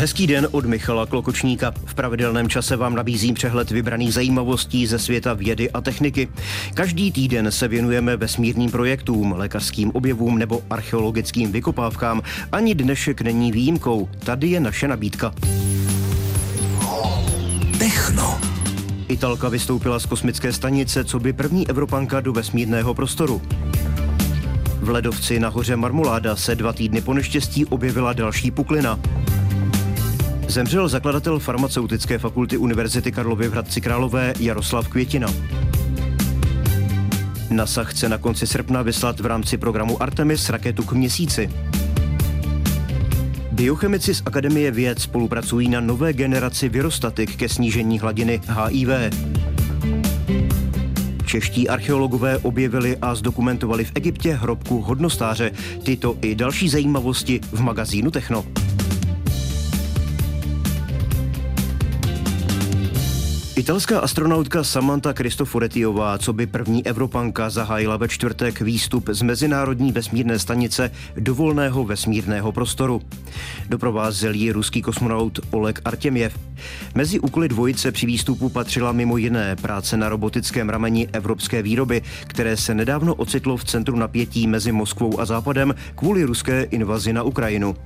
Hezký den od Michala Klokočníka. V pravidelném čase vám nabízím přehled vybraných zajímavostí ze světa vědy a techniky. Každý týden se věnujeme vesmírným projektům, lékařským objevům nebo archeologickým vykopávkám. Ani dnešek není výjimkou. Tady je naše nabídka. Techno. Italka vystoupila z kosmické stanice, co by první Evropanka do vesmírného prostoru. V ledovci na hoře Marmoláda se dva týdny po neštěstí objevila další puklina. Zemřel zakladatel farmaceutické fakulty Univerzity Karlovy v Hradci Králové Jaroslav Květina. NASA chce na konci srpna vyslat v rámci programu Artemis raketu k měsíci. Biochemici z Akademie věd spolupracují na nové generaci virostatik ke snížení hladiny HIV. Čeští archeologové objevili a zdokumentovali v Egyptě hrobku hodnostáře. Tyto i další zajímavosti v magazínu Techno. Italská astronautka Samantha Cristoforetiová, co by první Evropanka, zahájila ve čtvrtek výstup z Mezinárodní vesmírné stanice do volného vesmírného prostoru. Doprovázel ji ruský kosmonaut Oleg Artemiev. Mezi úkoly dvojice při výstupu patřila mimo jiné práce na robotickém rameni evropské výroby, které se nedávno ocitlo v centru napětí mezi Moskvou a Západem kvůli ruské invazi na Ukrajinu.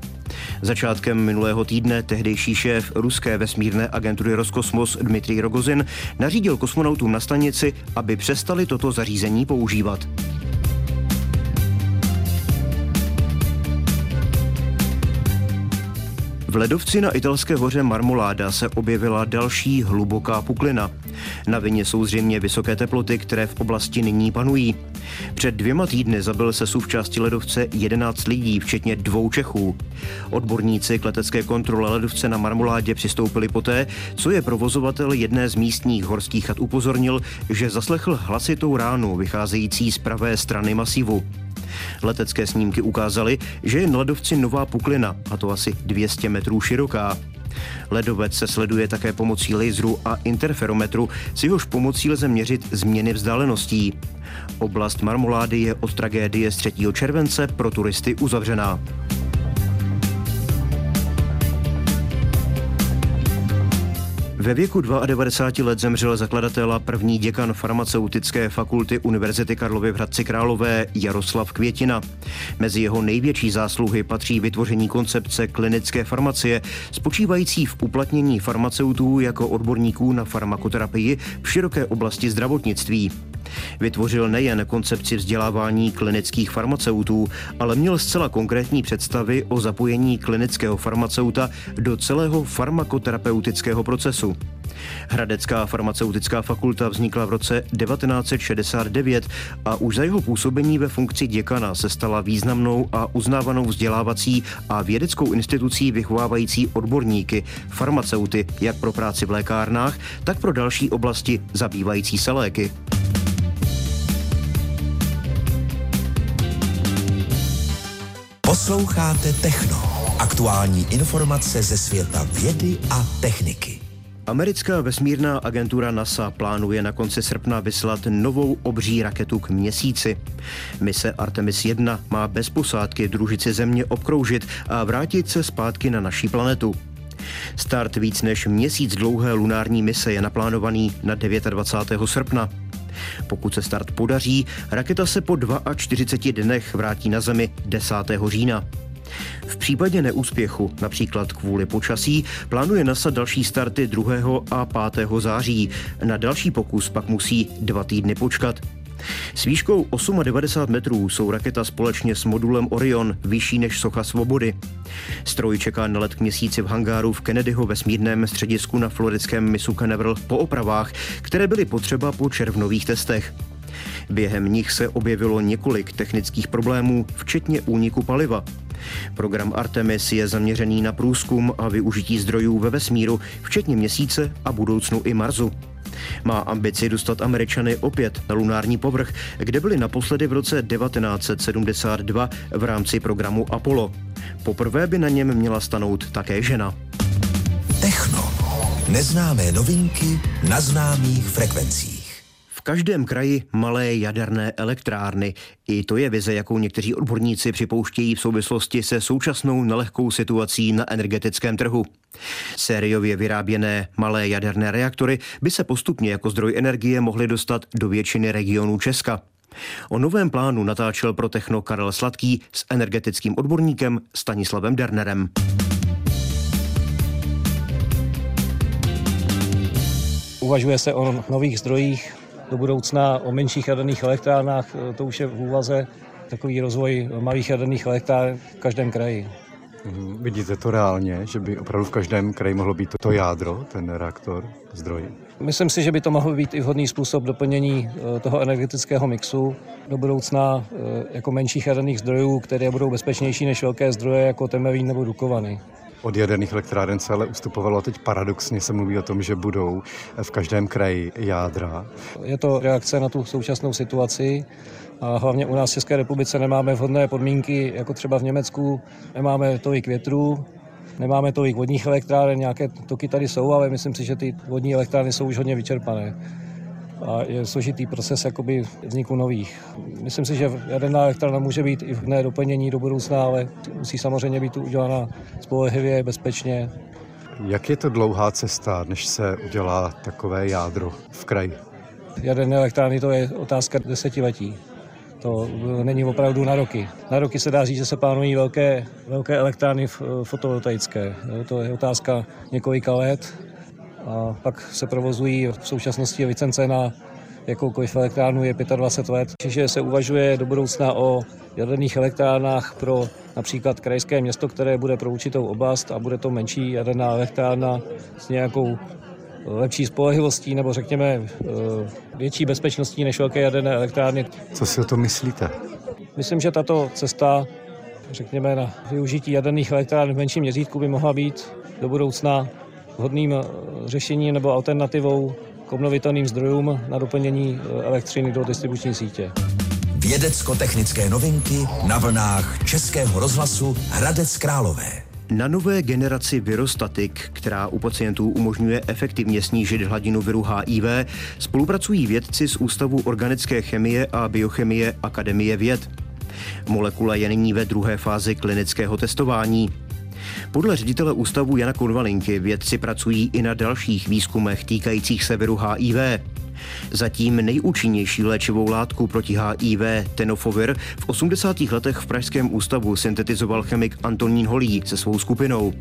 Začátkem minulého týdne tehdejší šéf ruské vesmírné agentury Roskosmos Dmitrij Rogozin nařídil kosmonautům na stanici, aby přestali toto zařízení používat. V ledovci na italské hoře Marmoláda se objevila další hluboká puklina. Na vině jsou zřejmě vysoké teploty, které v oblasti nyní panují. Před dvěma týdny zabil se v části ledovce 11 lidí, včetně dvou Čechů. Odborníci k letecké kontrole ledovce na Marmoládě přistoupili poté, co je provozovatel jedné z místních horských chat upozornil, že zaslechl hlasitou ránu vycházející z pravé strany masivu. Letecké snímky ukázaly, že je na ledovci nová puklina, a to asi 200 metrů široká. Ledovec se sleduje také pomocí laseru a interferometru, s jehož pomocí lze měřit změny vzdáleností. Oblast Marmolády je od tragédie z 3. července pro turisty uzavřená. Ve věku 92 let zemřel zakladatel a první děkan farmaceutické fakulty Univerzity Karlovy v Hradci Králové Jaroslav Květina. Mezi jeho největší zásluhy patří vytvoření koncepce klinické farmacie, spočívající v uplatnění farmaceutů jako odborníků na farmakoterapii v široké oblasti zdravotnictví. Vytvořil nejen koncepci vzdělávání klinických farmaceutů, ale měl zcela konkrétní představy o zapojení klinického farmaceuta do celého farmakoterapeutického procesu. Hradecká farmaceutická fakulta vznikla v roce 1969 a už za jeho působení ve funkci děkana se stala významnou a uznávanou vzdělávací a vědeckou institucí vychovávající odborníky, farmaceuty, jak pro práci v lékárnách, tak pro další oblasti zabývající se léky. Posloucháte Techno. Aktuální informace ze světa vědy a techniky. Americká vesmírná agentura NASA plánuje na konci srpna vyslat novou obří raketu k měsíci. Mise Artemis 1 má bez posádky družici Země obkroužit a vrátit se zpátky na naší planetu. Start víc než měsíc dlouhé lunární mise je naplánovaný na 29. srpna. Pokud se start podaří, raketa se po 42 dnech vrátí na Zemi 10. října. V případě neúspěchu, například kvůli počasí, plánuje NASA další starty 2. a 5. září. Na další pokus pak musí dva týdny počkat. S výškou 98 metrů jsou raketa společně s modulem Orion vyšší než socha svobody. Stroj čeká na let k měsíci v hangáru v Kennedyho vesmírném středisku na floridském misu Canaveral po opravách, které byly potřeba po červnových testech. Během nich se objevilo několik technických problémů, včetně úniku paliva. Program Artemis je zaměřený na průzkum a využití zdrojů ve vesmíru, včetně měsíce a budoucnu i Marsu. Má ambici dostat Američany opět na lunární povrch, kde byli naposledy v roce 1972 v rámci programu Apollo. Poprvé by na něm měla stanout také žena. Techno. Neznámé novinky na známých frekvencích. Každém kraji malé jaderné elektrárny. I to je vize, jakou někteří odborníci připouštějí v souvislosti se současnou nelehkou situací na energetickém trhu. Sériově vyráběné malé jaderné reaktory by se postupně jako zdroj energie mohly dostat do většiny regionů Česka. O novém plánu natáčel pro Techno Karel Sladký s energetickým odborníkem Stanislavem Dernerem. Uvažuje se o nových zdrojích do budoucna, o menších jaderných elektrárnách, to už je v úvaze takový rozvoj malých jaderných elektráren v každém kraji. Mhm. Vidíte to reálně, že by opravdu v každém kraji mohlo být to jádro, ten reaktor, zdroj? Myslím si, že by to mohl být i vhodný způsob doplnění eh, toho energetického mixu do budoucna eh, jako menších jaderných zdrojů, které budou bezpečnější než velké zdroje jako Temelín nebo Dukovany. Od jaderných elektráren se ale ustupovalo. Teď paradoxně se mluví o tom, že budou v každém kraji jádra. Je to reakce na tu současnou situaci. A hlavně u nás v České republice nemáme vhodné podmínky, jako třeba v Německu. Nemáme tolik větrů, nemáme tolik vodních elektráren, nějaké toky tady jsou, ale myslím si, že ty vodní elektrárny jsou už hodně vyčerpané a je složitý proces jakoby vzniku nových. Myslím si, že jaderná elektrárna může být i v doplnění do budoucna, ale musí samozřejmě být udělána spolehlivě, bezpečně. Jak je to dlouhá cesta, než se udělá takové jádro v kraji? Jaderné elektrárny to je otázka desetiletí. To není opravdu na roky. Na roky se dá říct, že se plánují velké, velké elektrárny fotovoltaické. To je otázka několika let a pak se provozují v současnosti licence na jakoukoliv elektrárnu je 25 let. Čiže se uvažuje do budoucna o jaderných elektrárnách pro například krajské město, které bude pro určitou oblast a bude to menší jaderná elektrárna s nějakou lepší spolehlivostí nebo řekněme eh, větší bezpečností než velké jaderné elektrárny. Co si o to myslíte? Myslím, že tato cesta, řekněme, na využití jaderných elektrárn v menším měřítku by mohla být do budoucna vhodným eh, řešením nebo alternativou k obnovitelným zdrojům na doplnění eh, elektřiny do distribuční sítě. Vědecko-technické novinky na vlnách Českého rozhlasu Hradec Králové. Na nové generaci Virostatik, která u pacientů umožňuje efektivně snížit hladinu viru HIV, spolupracují vědci z Ústavu organické chemie a biochemie Akademie věd. Molekula je nyní ve druhé fázi klinického testování. Podle ředitele ústavu Jana Konvalinky vědci pracují i na dalších výzkumech týkajících se viru HIV. Zatím nejúčinnější léčivou látku proti HIV, tenofovir, v 80. letech v Pražském ústavu syntetizoval chemik Antonín Holí se svou skupinou.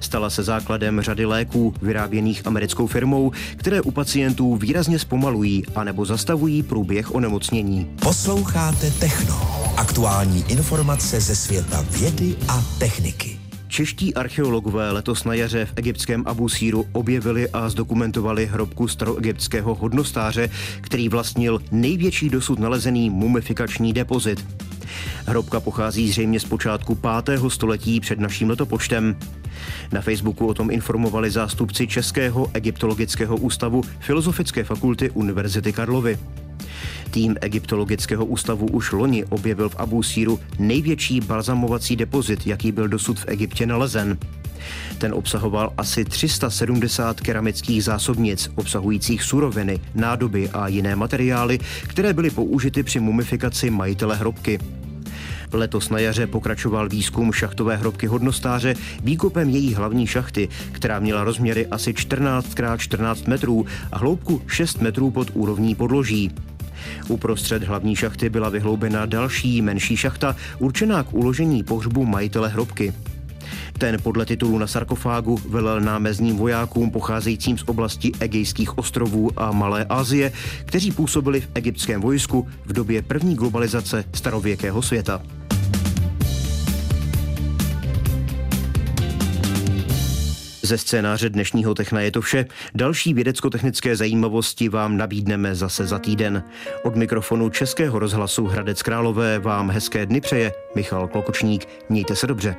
Stala se základem řady léků vyráběných americkou firmou, které u pacientů výrazně zpomalují anebo zastavují průběh onemocnění. Posloucháte Techno. Aktuální informace ze světa vědy a techniky. Čeští archeologové letos na jaře v egyptském Abu Síru objevili a zdokumentovali hrobku staroegyptského hodnostáře, který vlastnil největší dosud nalezený mumifikační depozit. Hrobka pochází zřejmě z počátku 5. století před naším letopočtem. Na Facebooku o tom informovali zástupci Českého egyptologického ústavu Filozofické fakulty Univerzity Karlovy. Tým Egyptologického ústavu už loni objevil v Abu Síru největší balzamovací depozit, jaký byl dosud v Egyptě nalezen. Ten obsahoval asi 370 keramických zásobnic, obsahujících suroviny, nádoby a jiné materiály, které byly použity při mumifikaci majitele hrobky. Letos na jaře pokračoval výzkum šachtové hrobky hodnostáře výkopem její hlavní šachty, která měla rozměry asi 14 x 14 metrů a hloubku 6 metrů pod úrovní podloží. Uprostřed hlavní šachty byla vyhloubena další menší šachta, určená k uložení pohřbu majitele hrobky. Ten podle titulu na sarkofágu velel námezním vojákům pocházejícím z oblasti Egejských ostrovů a Malé Asie, kteří působili v egyptském vojsku v době první globalizace starověkého světa. Ze scénáře dnešního Techna je to vše. Další vědecko-technické zajímavosti vám nabídneme zase za týden. Od mikrofonu Českého rozhlasu Hradec Králové vám hezké dny přeje Michal Klokočník. Mějte se dobře.